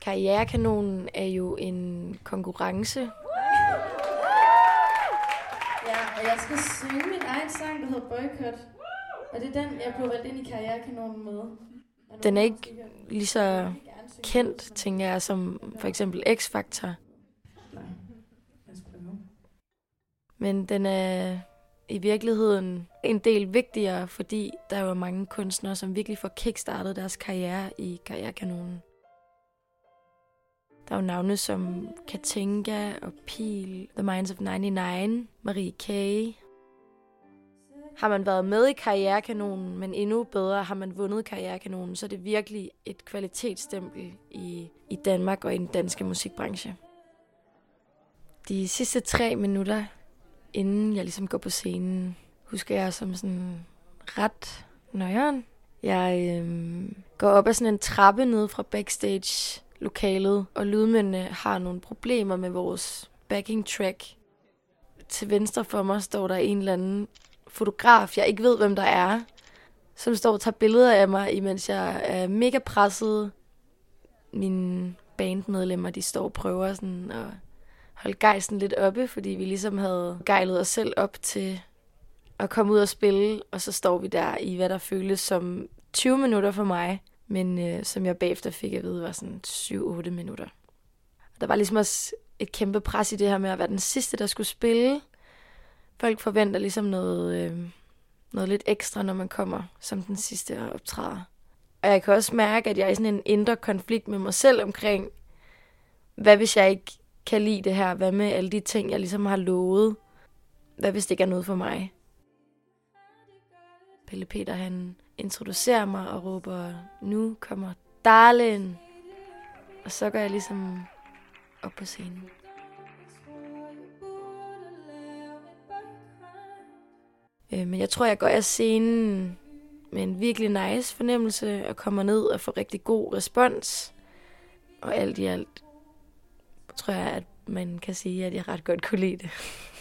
Karrierekanonen er jo en konkurrence. Ja, og jeg skal synge min egen sang, der hedder Boycott. Og det er den, jeg blev valgt ind i Karrierekanonen med. Den er ikke lige så kendt, tænker jeg, som for eksempel X-Factor. Men den er i virkeligheden en del vigtigere, fordi der er jo mange kunstnere, som virkelig får kickstartet deres karriere i Karrierekanonen. Der er jo navne som Katinka og Pil, The Minds of 99, Marie K. Har man været med i Karrierekanonen, men endnu bedre har man vundet Karrierekanonen, så er det virkelig et kvalitetsstempel i, i Danmark og i den danske musikbranche. De sidste tre minutter, inden jeg ligesom går på scenen, husker jeg som sådan ret nøjeren. Jeg øhm, går op ad sådan en trappe ned fra backstage lokalet, og lydmændene har nogle problemer med vores backing track. Til venstre for mig står der en eller anden fotograf, jeg ikke ved, hvem der er, som står og tager billeder af mig, imens jeg er mega presset. Mine bandmedlemmer, de står og prøver sådan at holde gejsten lidt oppe, fordi vi ligesom havde gejlet os selv op til at komme ud og spille, og så står vi der i, hvad der føles som 20 minutter for mig, men øh, som jeg bagefter fik at vide, var sådan 7-8 minutter. Og der var ligesom også et kæmpe pres i det her med at være den sidste, der skulle spille. Folk forventer ligesom noget, øh, noget lidt ekstra, når man kommer som den sidste og optræder. Og jeg kan også mærke, at jeg er i sådan en indre konflikt med mig selv omkring, hvad hvis jeg ikke kan lide det her? Hvad med alle de ting, jeg ligesom har lovet? Hvad hvis det ikke er noget for mig? Pelle Peter, han introducerer mig og råber, nu kommer Darlen. Og så går jeg ligesom op på scenen. Øh, men jeg tror, jeg går af scenen med en virkelig nice fornemmelse og kommer ned og får rigtig god respons. Og alt i alt tror jeg, at man kan sige, at jeg ret godt kunne lide det.